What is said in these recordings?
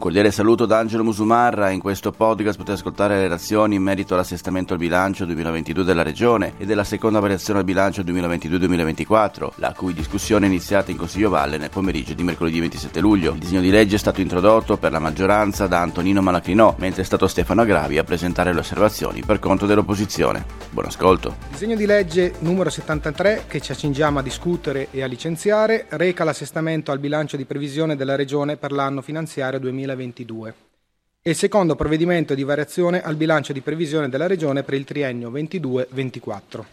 Un cordiale saluto da Angelo Musumarra. In questo podcast potete ascoltare le relazioni in merito all'assestamento al bilancio 2022 della Regione e della seconda variazione al bilancio 2022-2024, la cui discussione è iniziata in Consiglio Valle nel pomeriggio di mercoledì 27 luglio. Il disegno di legge è stato introdotto per la maggioranza da Antonino Malacrinò, mentre è stato Stefano Agravi a presentare le osservazioni per conto dell'opposizione. Buon ascolto. Il disegno di legge numero 73 che ci accingiamo a discutere e a licenziare reca l'assestamento al bilancio di previsione della Regione per l'anno finanziario 2022 2022 e il secondo provvedimento di variazione al bilancio di previsione della Regione per il triennio 22-24.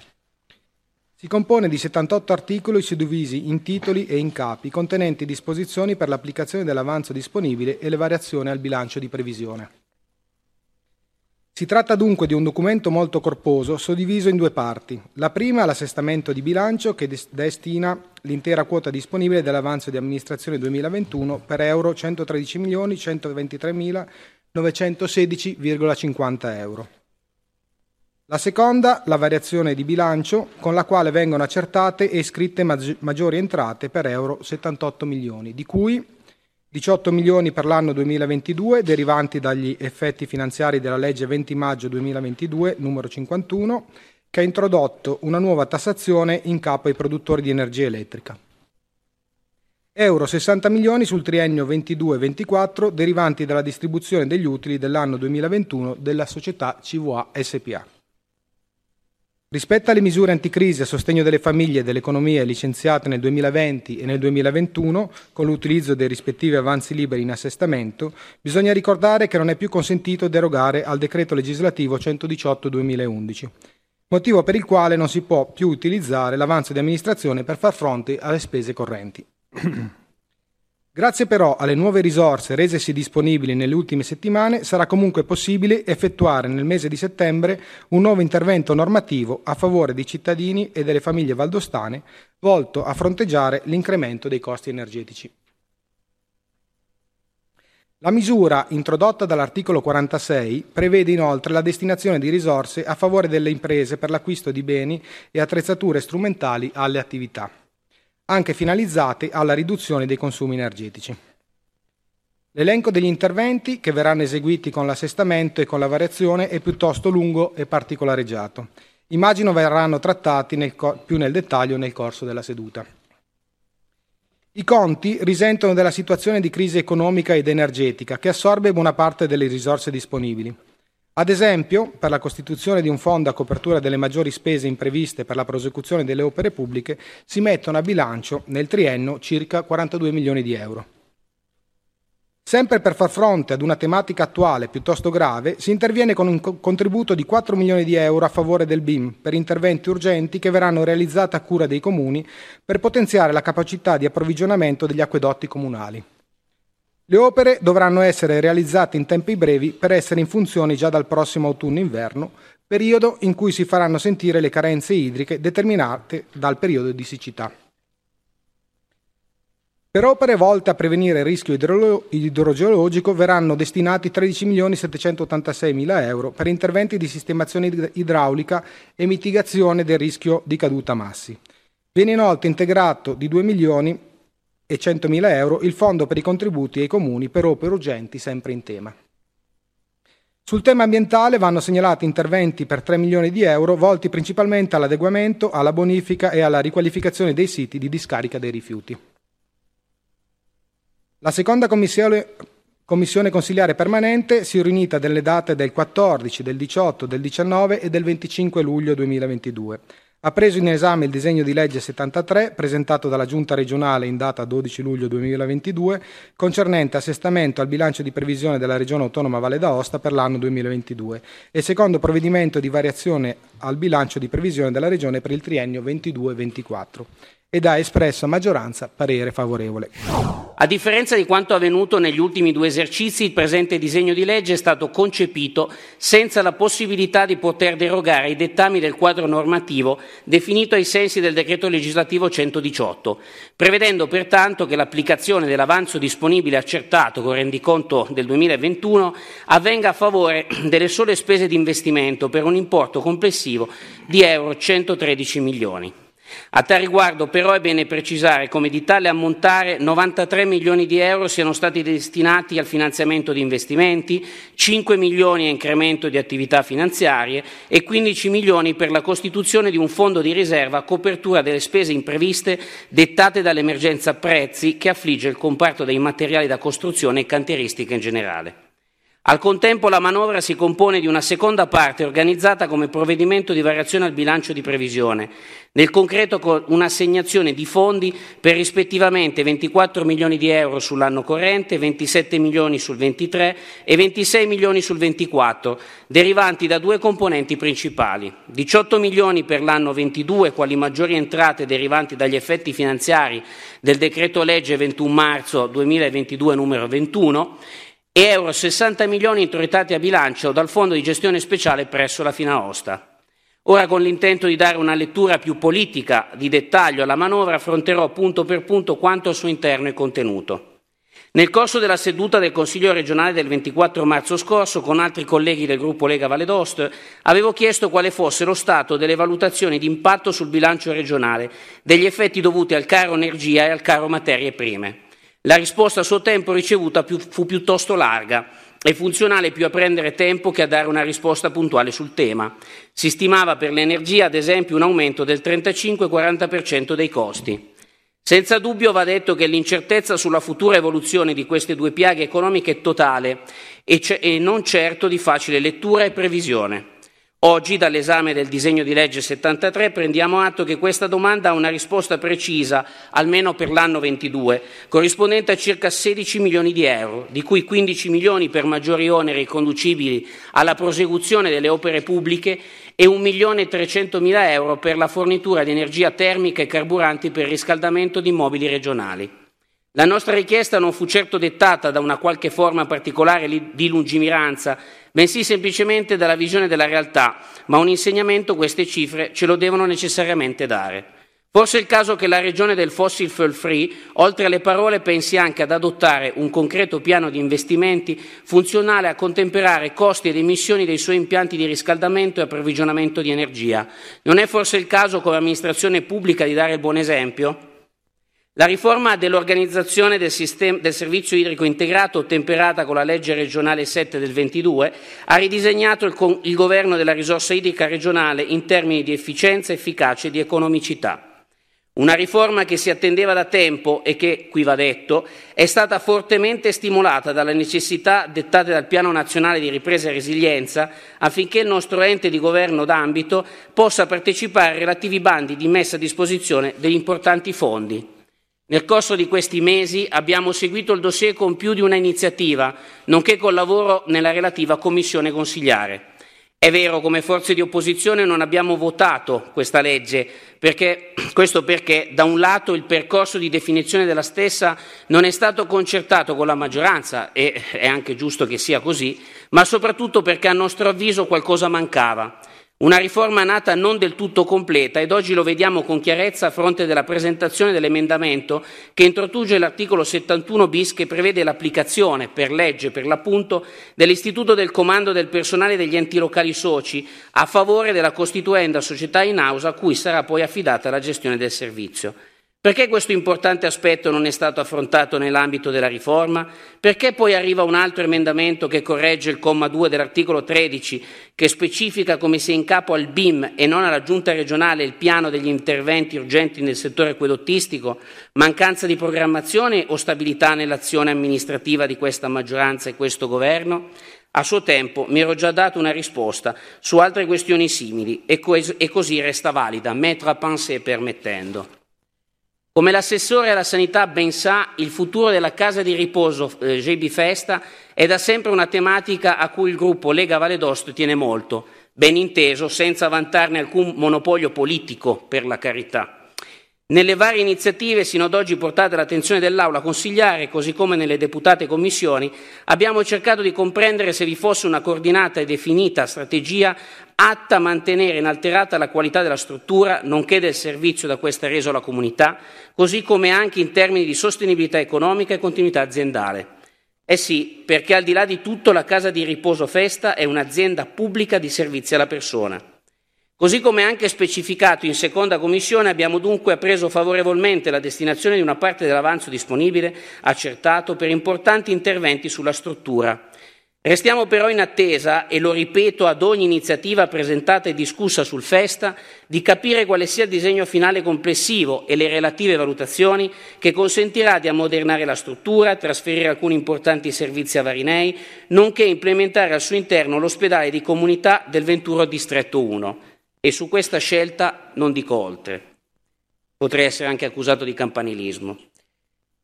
Si compone di 78 articoli suddivisi in titoli e in capi, contenenti disposizioni per l'applicazione dell'avanzo disponibile e le variazioni al bilancio di previsione. Si tratta dunque di un documento molto corposo, suddiviso in due parti. La prima, l'assestamento di bilancio, che destina l'intera quota disponibile dell'avanzo di amministrazione 2021 per euro 113.123.916,50 euro. La seconda, la variazione di bilancio, con la quale vengono accertate e iscritte maggiori entrate per euro 78 milioni, di cui 18 milioni per l'anno 2022 derivanti dagli effetti finanziari della legge 20 maggio 2022 numero 51 che ha introdotto una nuova tassazione in capo ai produttori di energia elettrica. Euro 60 milioni sul triennio 22-24 derivanti dalla distribuzione degli utili dell'anno 2021 della società CVA SPA. Rispetto alle misure anticrisi a sostegno delle famiglie e dell'economia licenziate nel 2020 e nel 2021, con l'utilizzo dei rispettivi avanzi liberi in assestamento, bisogna ricordare che non è più consentito derogare al decreto legislativo 118-2011, motivo per il quale non si può più utilizzare l'avanzo di amministrazione per far fronte alle spese correnti. Grazie però alle nuove risorse resesi disponibili nelle ultime settimane sarà comunque possibile effettuare nel mese di settembre un nuovo intervento normativo a favore dei cittadini e delle famiglie valdostane volto a fronteggiare l'incremento dei costi energetici. La misura introdotta dall'articolo 46 prevede inoltre la destinazione di risorse a favore delle imprese per l'acquisto di beni e attrezzature strumentali alle attività anche finalizzate alla riduzione dei consumi energetici. L'elenco degli interventi che verranno eseguiti con l'assestamento e con la variazione è piuttosto lungo e particolareggiato. Immagino verranno trattati nel più nel dettaglio nel corso della seduta. I conti risentono della situazione di crisi economica ed energetica che assorbe buona parte delle risorse disponibili. Ad esempio, per la costituzione di un fondo a copertura delle maggiori spese impreviste per la prosecuzione delle opere pubbliche si mettono a bilancio nel triennio circa 42 milioni di euro. Sempre per far fronte ad una tematica attuale piuttosto grave, si interviene con un contributo di 4 milioni di euro a favore del BIM per interventi urgenti che verranno realizzati a cura dei comuni per potenziare la capacità di approvvigionamento degli acquedotti comunali. Le opere dovranno essere realizzate in tempi brevi per essere in funzione già dal prossimo autunno-inverno, periodo in cui si faranno sentire le carenze idriche determinate dal periodo di siccità. Per opere volte a prevenire il rischio idrogeologico verranno destinati 13.786.000 euro per interventi di sistemazione idraulica e mitigazione del rischio di caduta massi. Viene inoltre integrato di 2 milioni e 100.000 euro il fondo per i contributi ai comuni per opere urgenti sempre in tema. Sul tema ambientale vanno segnalati interventi per 3 milioni di euro volti principalmente all'adeguamento, alla bonifica e alla riqualificazione dei siti di discarica dei rifiuti. La seconda commissione, commissione consiliare permanente si è riunita nelle date del 14, del 18, del 19 e del 25 luglio 2022 ha preso in esame il disegno di legge 73 presentato dalla Giunta regionale in data 12 luglio 2022 concernente assestamento al bilancio di previsione della Regione Autonoma Valle d'Aosta per l'anno 2022 e secondo provvedimento di variazione al bilancio di previsione della Regione per il triennio 22-24 ed ha espresso a maggioranza parere favorevole. A differenza di quanto avvenuto negli ultimi due esercizi, il presente disegno di legge è stato concepito senza la possibilità di poter derogare ai dettami del quadro normativo definito ai sensi del decreto legislativo 118, prevedendo pertanto che l'applicazione dell'avanzo disponibile accertato con rendiconto del 2021 avvenga a favore delle sole spese di investimento per un importo complessivo di euro 113 milioni. A tal riguardo però è bene precisare come di tale ammontare 93 milioni di euro siano stati destinati al finanziamento di investimenti, 5 milioni a incremento di attività finanziarie e 15 milioni per la costituzione di un fondo di riserva a copertura delle spese impreviste dettate dall'emergenza prezzi che affligge il comparto dei materiali da costruzione e cantieristica in generale. Al contempo la manovra si compone di una seconda parte organizzata come provvedimento di variazione al bilancio di previsione, nel concreto con un'assegnazione di fondi per rispettivamente 24 milioni di euro sull'anno corrente, 27 milioni sul 23 e 26 milioni sul 24, derivanti da due componenti principali. 18 milioni per l'anno 22 quali maggiori entrate derivanti dagli effetti finanziari del decreto legge 21 marzo 2022 numero 21 e euro 60 milioni introitati a bilancio dal Fondo di gestione speciale presso la Finaosta. Ora, con l'intento di dare una lettura più politica, di dettaglio alla manovra, affronterò punto per punto quanto al suo interno è contenuto. Nel corso della seduta del Consiglio regionale del 24 marzo scorso, con altri colleghi del gruppo Lega Valle d'Ost, avevo chiesto quale fosse lo stato delle valutazioni di impatto sul bilancio regionale degli effetti dovuti al caro energia e al caro materie prime. La risposta a suo tempo ricevuta fu piuttosto larga e funzionale più a prendere tempo che a dare una risposta puntuale sul tema. Si stimava per l'energia, ad esempio, un aumento del 35-40% dei costi. Senza dubbio va detto che l'incertezza sulla futura evoluzione di queste due piaghe economiche è totale e, non certo di facile lettura e previsione. Oggi, dall'esame del disegno di legge 73, prendiamo atto che questa domanda ha una risposta precisa, almeno per l'anno 22, corrispondente a circa 16 milioni di euro, di cui 15 milioni per maggiori oneri conducibili alla prosecuzione delle opere pubbliche e 1 milione e 300 mila euro per la fornitura di energia termica e carburanti per riscaldamento di immobili regionali. La nostra richiesta non fu certo dettata da una qualche forma particolare di lungimiranza, bensì semplicemente dalla visione della realtà, ma un insegnamento queste cifre ce lo devono necessariamente dare. Forse è il caso che la regione del fossil fuel free, oltre alle parole, pensi anche ad adottare un concreto piano di investimenti funzionale a contemperare costi ed emissioni dei suoi impianti di riscaldamento e approvvigionamento di energia. Non è forse il caso come amministrazione pubblica di dare il buon esempio? La riforma dell'organizzazione del, sistema, del, servizio idrico integrato, temperata con la legge regionale 7 del 22, ha ridisegnato il, il governo della risorsa idrica regionale in termini di efficienza, efficacia e di economicità. Una riforma che si attendeva da tempo e che, qui va detto, è stata fortemente stimolata dalla necessità dettate dal Piano nazionale di ripresa e resilienza affinché il nostro ente di governo d'ambito possa partecipare ai relativi bandi di messa a disposizione degli importanti fondi. Nel corso di questi mesi abbiamo seguito il dossier con più di una iniziativa, nonché col lavoro nella relativa commissione consigliare. È vero, come forze di opposizione non abbiamo votato questa legge, perché, questo perché da un lato il percorso di definizione della stessa non è stato concertato con la maggioranza, e è anche giusto che sia così, ma soprattutto perché a nostro avviso qualcosa mancava. Una riforma nata non del tutto completa ed oggi lo vediamo con chiarezza a fronte della presentazione dell'emendamento che introduce l'articolo 71 bis che prevede l'applicazione per legge, per l'appunto, dell'istituto del comando del personale degli enti locali soci a favore della costituenda società in house a cui sarà poi affidata la gestione del servizio. Perché questo importante aspetto non è stato affrontato nell'ambito della riforma? Perché poi arriva un altro emendamento che corregge il comma 2 dell'articolo 13 che specifica come sia in capo al BIM e non alla Giunta regionale il piano degli interventi urgenti nel settore acquedottistico? Mancanza di programmazione o stabilità nell'azione amministrativa di questa maggioranza e questo governo? A suo tempo mi ero già dato una risposta su altre questioni simili e, così resta valida, metro a pensée permettendo. Come l'assessore alla sanità ben sa, il futuro della casa di riposo eh, JB Festa è da sempre una tematica a cui il gruppo Lega Valle d'Osto tiene molto, ben inteso, senza vantarne alcun monopolio politico, per la carità. Nelle varie iniziative sino ad oggi portate all'attenzione dell'Aula consigliare, così come nelle deputate commissioni, abbiamo cercato di comprendere se vi fosse una coordinata e definita strategia atta a mantenere inalterata la qualità della struttura, nonché del servizio da questa reso alla comunità, così come anche in termini di sostenibilità economica e continuità aziendale. Eh sì, perché al di là di tutto la casa di riposo Festa è un'azienda pubblica di servizi alla persona. Così come anche specificato in seconda commissione, abbiamo dunque appreso favorevolmente la destinazione di una parte dell'avanzo disponibile accertato per importanti interventi sulla struttura. Restiamo però in attesa, e lo ripeto ad ogni iniziativa presentata e discussa sul Festa, di capire quale sia il disegno finale complessivo e le relative valutazioni che consentirà di ammodernare la struttura, trasferire alcuni importanti servizi a Varinei, nonché implementare al suo interno l'ospedale di comunità del Venturo Distretto 1 e su questa scelta non dico oltre. Potrei essere anche accusato di campanilismo.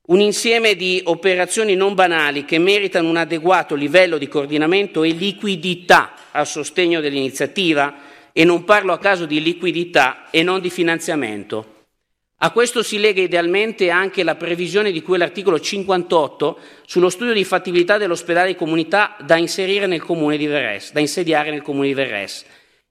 Un insieme di operazioni non banali che meritano un adeguato livello di coordinamento e liquidità a sostegno dell'iniziativa e non parlo a caso di liquidità e non di finanziamento. A questo si lega idealmente anche la previsione di cui l'articolo 58 sullo studio di fattibilità dell'ospedale di comunità da inserire nel comune di Verres, da insediare nel comune di Verres.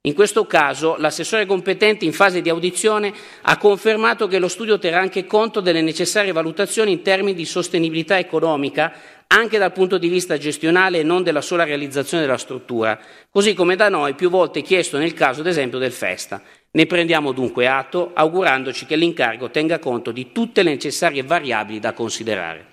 In questo caso l'assessore competente in fase di audizione ha confermato che lo studio terrà anche conto delle necessarie valutazioni in termini di sostenibilità economica anche dal punto di vista gestionale e non della sola realizzazione della struttura, così come da noi più volte chiesto nel caso ad esempio del Festa. Ne prendiamo dunque atto, augurandoci che l'incarico tenga conto di tutte le necessarie variabili da considerare.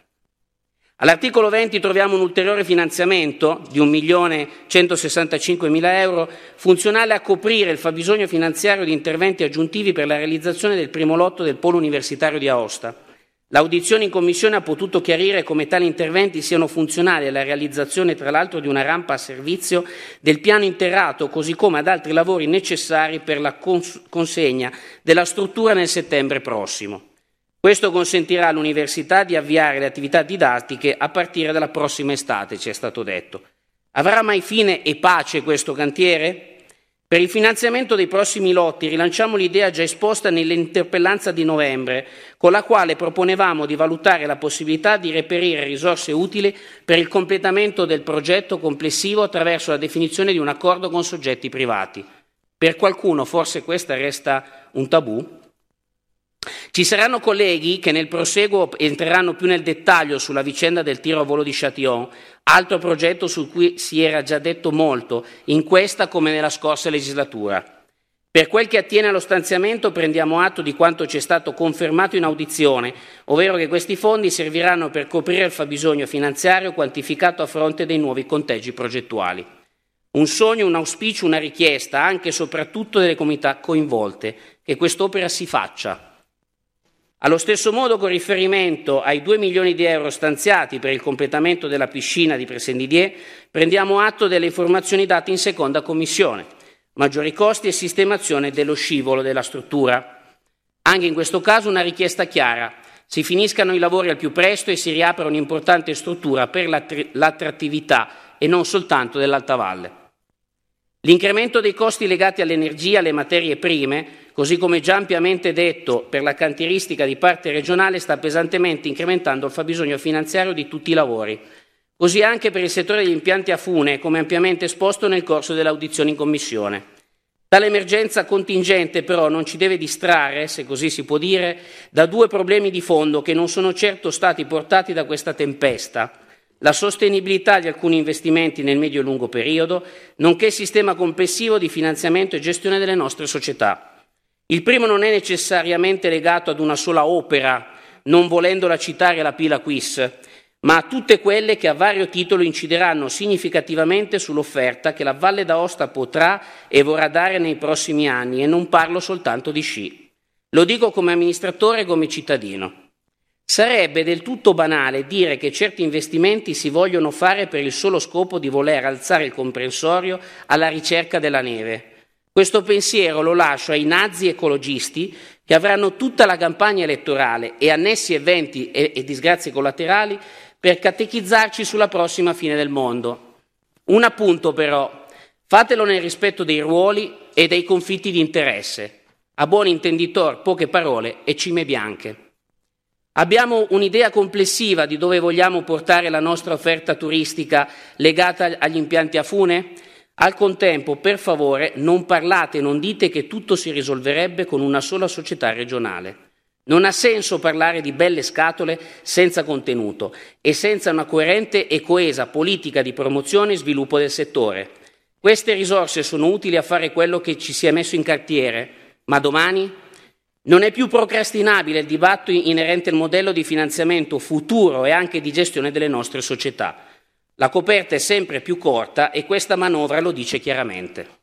All'articolo 20 troviamo un ulteriore finanziamento di 1.165.000 euro funzionale a coprire il fabbisogno finanziario di interventi aggiuntivi per la realizzazione del primo lotto del polo universitario di Aosta. L'audizione in Commissione ha potuto chiarire come tali interventi siano funzionali alla realizzazione, tra l'altro, di una rampa a servizio del piano interrato, così come ad altri lavori necessari per la cons- consegna della struttura nel settembre prossimo. Questo consentirà all'università di avviare le attività didattiche a partire dalla prossima estate, ci è stato detto. Avrà mai fine e pace questo cantiere? Per il finanziamento dei prossimi lotti rilanciamo l'idea già esposta nell'interpellanza di novembre, con la quale proponevamo di valutare la possibilità di reperire risorse utili per il completamento del progetto complessivo attraverso la definizione di un accordo con soggetti privati. Per qualcuno forse questa resta un tabù? Ci saranno colleghi che nel proseguo entreranno più nel dettaglio sulla vicenda del tiro a volo di Châtillon, altro progetto su cui si era già detto molto, in questa come nella scorsa legislatura. Per quel che attiene allo stanziamento prendiamo atto di quanto ci è stato confermato in audizione, ovvero che questi fondi serviranno per coprire il fabbisogno finanziario quantificato a fronte dei nuovi conteggi progettuali. Un sogno, un auspicio, una richiesta, anche e soprattutto delle comunità coinvolte, che quest'opera si faccia, allo stesso modo, con riferimento ai 2 milioni di euro stanziati per il completamento della piscina di Pressendidier, prendiamo atto delle informazioni date in seconda commissione, maggiori costi e sistemazione dello scivolo della struttura. Anche in questo caso una richiesta chiara, si finiscano i lavori al più presto e si riapra un'importante struttura per l'attrattività e non soltanto dell'Alta Valle. L'incremento dei costi legati all'energia e alle materie prime Così come già ampiamente detto per la cantieristica di parte regionale, sta pesantemente incrementando il fabbisogno finanziario di tutti i lavori. Così anche per il settore degli impianti a fune, come ampiamente esposto nel corso dell'audizione in Commissione. Tale emergenza contingente però non ci deve distrarre, se così si può dire, da due problemi di fondo che non sono certo stati portati da questa tempesta. La sostenibilità di alcuni investimenti nel medio e lungo periodo, nonché il sistema complessivo di finanziamento e gestione delle nostre società. Il primo non è necessariamente legato ad una sola opera, non volendola citare la pila quis, ma a tutte quelle che a vario titolo incideranno significativamente sull'offerta che la Valle d'Aosta potrà e vorrà dare nei prossimi anni, e non parlo soltanto di sci. Lo dico come amministratore e come cittadino. Sarebbe del tutto banale dire che certi investimenti si vogliono fare per il solo scopo di voler alzare il comprensorio alla ricerca della neve questo pensiero lo lascio ai nazi ecologisti che avranno tutta la campagna elettorale e annessi eventi e, e disgrazie collaterali per catechizzarci sulla prossima fine del mondo. Un appunto però, fatelo nel rispetto dei ruoli e dei conflitti di interesse. A buon intenditor, poche parole e cime bianche. Abbiamo un'idea complessiva di dove vogliamo portare la nostra offerta turistica legata agli impianti a fune? Al contempo, per favore, non parlate non dite che tutto si risolverebbe con una sola società regionale. Non ha senso parlare di belle scatole senza contenuto e senza una coerente e coesa politica di promozione e sviluppo del settore. Queste risorse sono utili a fare quello che ci si è messo in cartiere, ma domani non è più procrastinabile il dibattito inerente al modello di finanziamento futuro e anche di gestione delle nostre società. La coperta è sempre più corta e questa manovra lo dice chiaramente.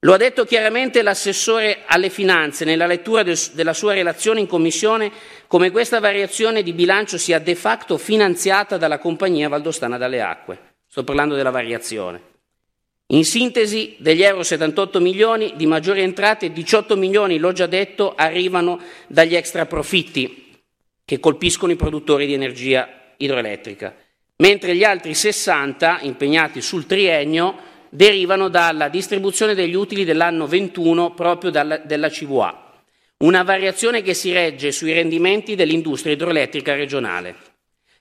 Lo ha detto chiaramente l'assessore alle finanze nella lettura del, della sua relazione in commissione come questa variazione di bilancio sia de facto finanziata dalla compagnia Valdostana dalle Acque. Sto parlando della variazione. In sintesi, degli euro 78 milioni di maggiori entrate, 18 milioni, l'ho già detto, arrivano dagli extra profitti che colpiscono i produttori di energia idroelettrica, mentre gli altri 60 impegnati sul triennio derivano dalla distribuzione degli utili dell'anno 21 proprio dalla, della CVA, una variazione che si regge sui rendimenti dell'industria idroelettrica regionale.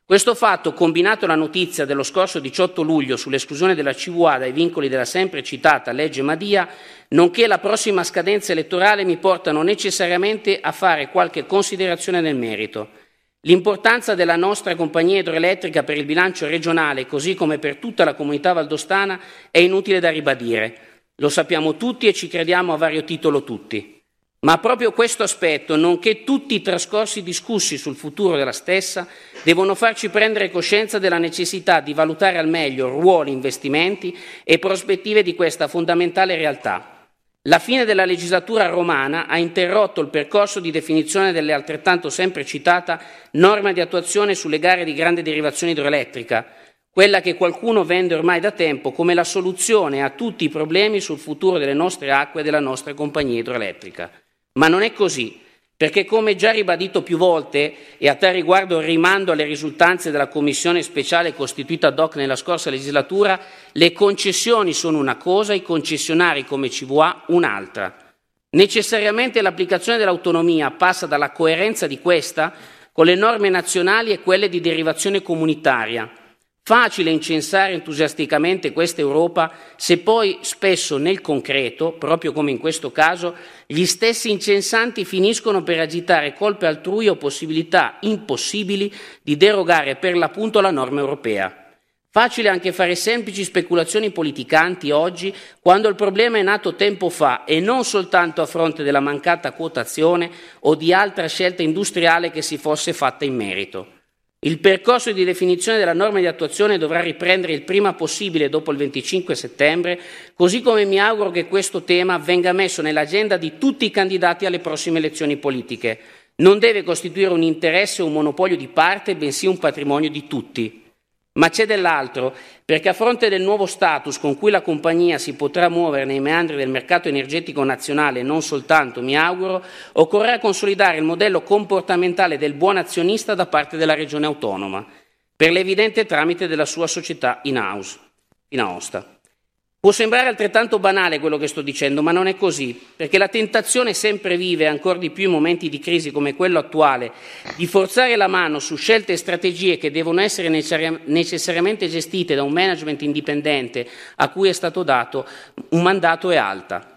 Questo fatto, combinato alla notizia dello scorso 18 luglio sull'esclusione della CVA dai vincoli della sempre citata legge Madia, nonché la prossima scadenza elettorale, mi portano necessariamente a fare qualche considerazione nel merito. L'importanza della nostra compagnia idroelettrica per il bilancio regionale, così come per tutta la comunità valdostana, è inutile da ribadire. Lo sappiamo tutti e ci crediamo a vario titolo tutti. Ma proprio questo aspetto, nonché tutti i trascorsi discussi sul futuro della stessa, devono farci prendere coscienza della necessità di valutare al meglio ruoli, investimenti e prospettive di questa fondamentale realtà. La fine della legislatura romana ha interrotto il percorso di definizione delle altrettanto sempre citata norme di attuazione sulle gare di grande derivazione idroelettrica, quella che qualcuno vende ormai da tempo come la soluzione a tutti i problemi sul futuro delle nostre acque e della nostra compagnia idroelettrica. Ma non è così, perché come già ribadito più volte, e a tal riguardo rimando alle risultanze della commissione speciale costituita ad hoc nella scorsa legislatura, le concessioni sono una cosa, i concessionari come CVA un'altra. Necessariamente l'applicazione dell'autonomia passa dalla coerenza di questa con le norme nazionali e quelle di derivazione comunitaria, Facile incensare entusiasticamente questa Europa se poi spesso nel concreto, proprio come in questo caso, gli stessi incensanti finiscono per agitare colpe altrui o possibilità impossibili di derogare per l'appunto alla norma europea. Facile anche fare semplici speculazioni politicanti oggi, quando il problema è nato tempo fa e non soltanto a fronte della mancata quotazione o di altra scelta industriale che si fosse fatta in merito. Il percorso di definizione della norma di attuazione dovrà riprendere il prima possibile dopo il 25 settembre, così come mi auguro che questo tema venga messo nell'agenda di tutti i candidati alle prossime elezioni politiche. Non deve costituire un interesse o un monopolio di parte, bensì un patrimonio di tutti. Ma c'è dell'altro, perché a fronte del nuovo status con cui la compagnia si potrà muovere nei meandri del mercato energetico nazionale non soltanto, mi auguro, occorrerà consolidare il modello comportamentale del buon azionista da parte della regione autonoma, per l'evidente tramite della sua società in house, in Aosta. Può sembrare altrettanto banale quello che sto dicendo, ma non è così, perché la tentazione sempre vive, ancora di più in momenti di crisi come quello attuale, di forzare la mano su scelte e strategie che devono essere necessariamente gestite da un management indipendente a cui è stato dato un mandato è alta.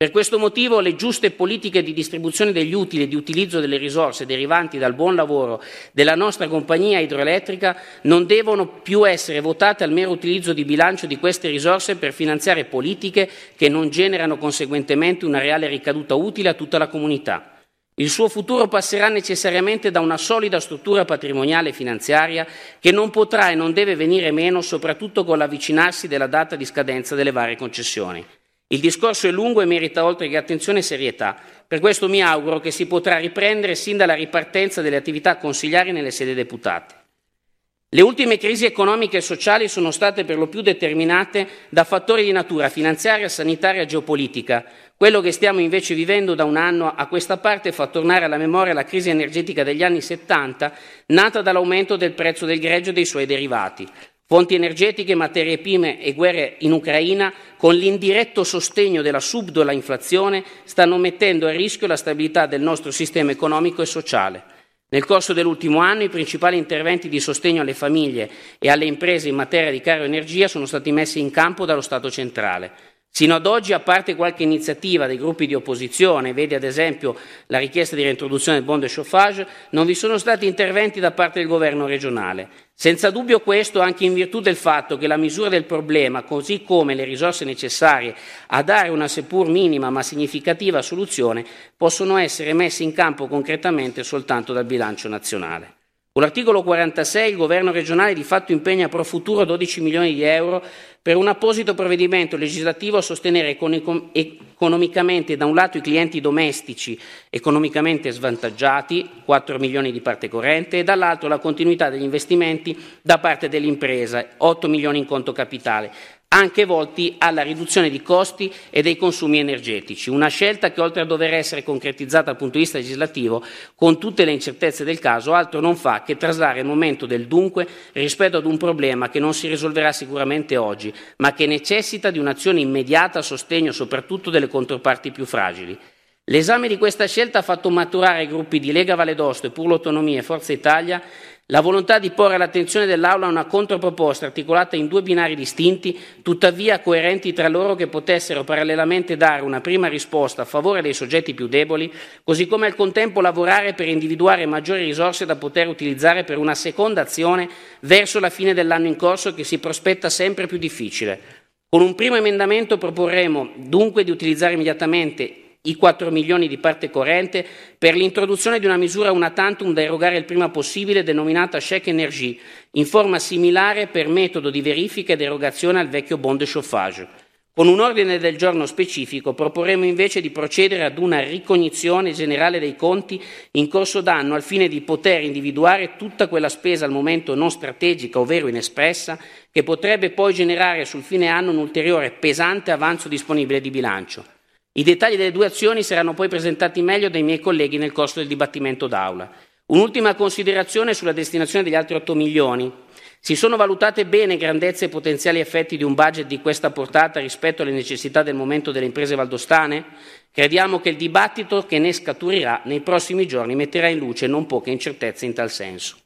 Per questo motivo le giuste politiche di distribuzione degli utili e di utilizzo delle risorse derivanti dal buon lavoro della nostra compagnia idroelettrica non devono più essere votate al mero utilizzo di bilancio di queste risorse per finanziare politiche che non generano conseguentemente una reale ricaduta utile a tutta la comunità. Il suo futuro passerà necessariamente da una solida struttura patrimoniale e finanziaria che non potrà e non deve venire meno soprattutto con l'avvicinarsi della data di scadenza delle varie concessioni. Il discorso è lungo e merita oltre che attenzione e serietà. Per questo mi auguro che si potrà riprendere sin dalla ripartenza delle attività consigliari nelle sedi deputate. Le ultime crisi economiche e sociali sono state per lo più determinate da fattori di natura finanziaria, sanitaria e geopolitica. Quello che stiamo invece vivendo da un anno a questa parte fa tornare alla memoria la crisi energetica degli anni 70, nata dall'aumento del prezzo del greggio e dei suoi derivati. Fonti energetiche, materie prime e guerre in Ucraina, con l'indiretto sostegno della subdola inflazione, stanno mettendo a rischio la stabilità del nostro sistema economico e sociale. Nel corso dell'ultimo anno i principali interventi di sostegno alle famiglie e alle imprese in materia di caro energia sono stati messi in campo dallo Stato centrale. Sino ad oggi, a parte qualche iniziativa dei gruppi di opposizione, vedi ad esempio la richiesta di reintroduzione del bond de chauffage, non vi sono stati interventi da parte del governo regionale. Senza dubbio questo anche in virtù del fatto che la misura del problema, così come le risorse necessarie a dare una seppur minima ma significativa soluzione, possono essere messe in campo concretamente soltanto dal bilancio nazionale. Con l'articolo 46 il governo regionale di fatto impegna pro futuro 12 milioni di euro per un apposito provvedimento legislativo a sostenere economicamente da un lato i clienti domestici economicamente svantaggiati, 4 milioni di parte corrente, e dall'altro la continuità degli investimenti da parte dell'impresa, 8 milioni in conto capitale, anche volti alla riduzione di costi e dei consumi energetici. Una scelta che, oltre a dover essere concretizzata dal punto di vista legislativo, con tutte le incertezze del caso, altro non fa che traslare il momento del dunque rispetto ad un problema che non si risolverà sicuramente oggi, ma che necessita di un'azione immediata a sostegno soprattutto delle controparti più fragili. L'esame di questa scelta ha fatto maturare i gruppi di Lega Valle d'Osto e Pur l'Autonomia e Forza Italia la volontà di porre all'attenzione dell'Aula una controproposta articolata in due binari distinti, tuttavia coerenti tra loro che potessero parallelamente dare una prima risposta a favore dei soggetti più deboli, così come al contempo lavorare per individuare maggiori risorse da poter utilizzare per una seconda azione verso la fine dell'anno in corso che si prospetta sempre più difficile. Con un primo emendamento proporremo dunque di utilizzare immediatamente i 4 milioni di parte corrente per l'introduzione di una misura una tantum da erogare il prima possibile denominata Cheque Energie, in forma similare per metodo di verifica ed erogazione al vecchio bond de chauffage. Con un ordine del giorno specifico proporremo invece di procedere ad una ricognizione generale dei conti in corso d'anno al fine di poter individuare tutta quella spesa al momento non strategica, ovvero inespressa, che potrebbe poi generare sul fine anno un ulteriore pesante avanzo disponibile di bilancio. I dettagli delle due azioni saranno poi presentati meglio dai miei colleghi nel corso del dibattimento d'Aula. Un'ultima considerazione sulla destinazione degli altri 8 milioni. Si sono valutate bene grandezze e potenziali effetti di un budget di questa portata rispetto alle necessità del momento delle imprese valdostane? Crediamo che il dibattito che ne scaturirà nei prossimi giorni metterà in luce non poche incertezze in tal senso.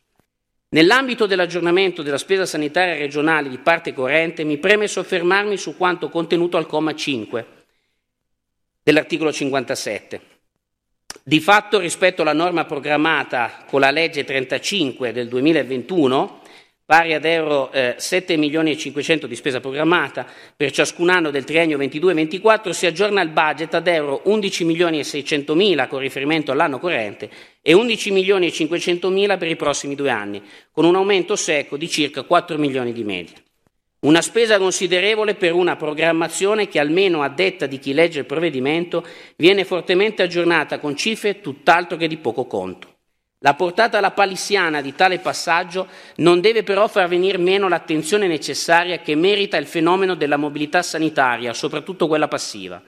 Nell'ambito dell'aggiornamento della spesa sanitaria regionale di parte corrente mi preme soffermarmi su quanto contenuto al comma 5 dell'articolo 57. Di fatto, rispetto alla norma programmata con la legge 35 del 2021, pari ad euro eh, 7 milioni e 500 di spesa programmata per ciascun anno del triennio 22-24, si aggiorna il budget ad euro 11 milioni e 600 mila con riferimento all'anno corrente e 11 milioni e 500 mila per i prossimi due anni, con un aumento secco di circa 4 milioni di media. Una spesa considerevole per una programmazione che, almeno a detta di chi legge il provvedimento, viene fortemente aggiornata con cifre tutt'altro che di poco conto. La portata alla palissiana di tale passaggio non deve però far venir meno l'attenzione necessaria che merita il fenomeno della mobilità sanitaria, soprattutto quella passiva.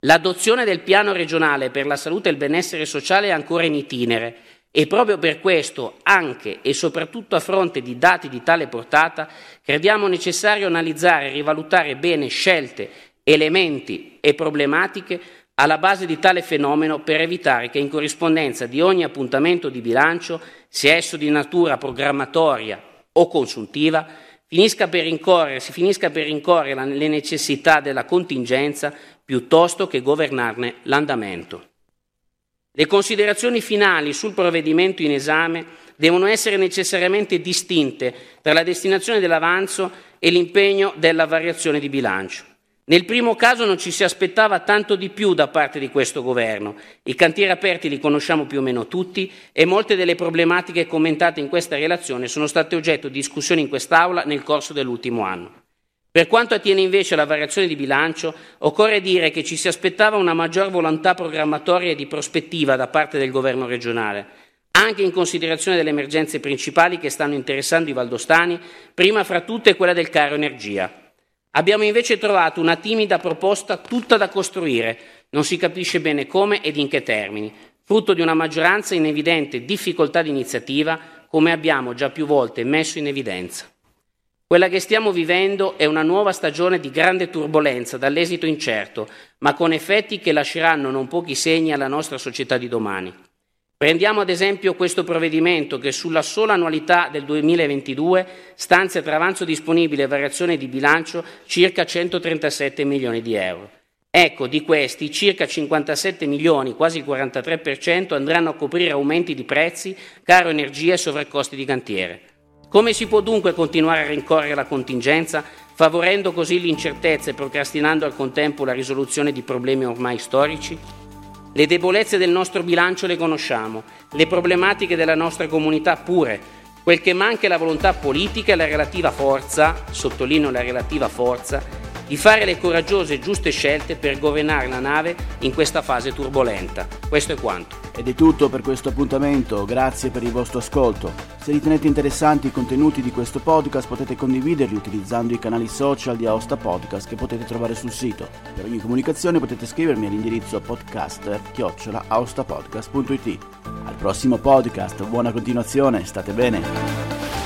L'adozione del piano regionale per la salute e il benessere sociale è ancora in itinere e proprio per questo, anche e soprattutto a fronte di dati di tale portata, crediamo necessario analizzare e rivalutare bene scelte, elementi e problematiche alla base di tale fenomeno per evitare che in corrispondenza di ogni appuntamento di bilancio, sia esso di natura programmatoria o consuntiva, finisca per si finisca per rincorrere le necessità della contingenza piuttosto che governarne l'andamento. Le considerazioni finali sul provvedimento in esame devono essere necessariamente distinte tra la destinazione dell'avanzo e l'impegno della variazione di bilancio. Nel primo caso non ci si aspettava tanto di più da parte di questo governo. I cantieri aperti li conosciamo più o meno tutti e molte delle problematiche commentate in questa relazione sono state oggetto di discussione in quest'Aula nel corso dell'ultimo anno. Per quanto attiene invece alla variazione di bilancio, occorre dire che ci si aspettava una maggior volontà programmatoria e di prospettiva da parte del governo regionale, anche in considerazione delle emergenze principali che stanno interessando i valdostani, prima fra tutte quella del caro energia. Abbiamo invece trovato una timida proposta tutta da costruire, non si capisce bene come ed in che termini, frutto di una maggioranza in evidente difficoltà di iniziativa, come abbiamo già più volte messo in evidenza. Quella che stiamo vivendo è una nuova stagione di grande turbolenza, dall'esito incerto, ma con effetti che lasceranno non pochi segni alla nostra società di domani. Prendiamo ad esempio questo provvedimento che sulla sola annualità del 2022 stanzia tra avanzo disponibile e variazione di bilancio circa 137 milioni di euro. Ecco, di questi circa 57 milioni, quasi il 43%, andranno a coprire aumenti di prezzi, caro energia e sovraccosti di cantiere. Come si può dunque continuare a rincorrere la contingenza, favorendo così l'incertezza e procrastinando al contempo la risoluzione di problemi ormai storici? Le debolezze del nostro bilancio le conosciamo, le problematiche della nostra comunità pure. Quel che manca è la volontà politica e la relativa forza, sottolineo la relativa forza, di fare le coraggiose e giuste scelte per governare la nave in questa fase turbolenta. Questo è quanto. Ed è tutto per questo appuntamento, grazie per il vostro ascolto. Se ritenete interessanti i contenuti di questo podcast potete condividerli utilizzando i canali social di Aosta Podcast che potete trovare sul sito. Per ogni comunicazione potete scrivermi all'indirizzo podcaster-aostapodcast.it. Al prossimo podcast, buona continuazione, state bene!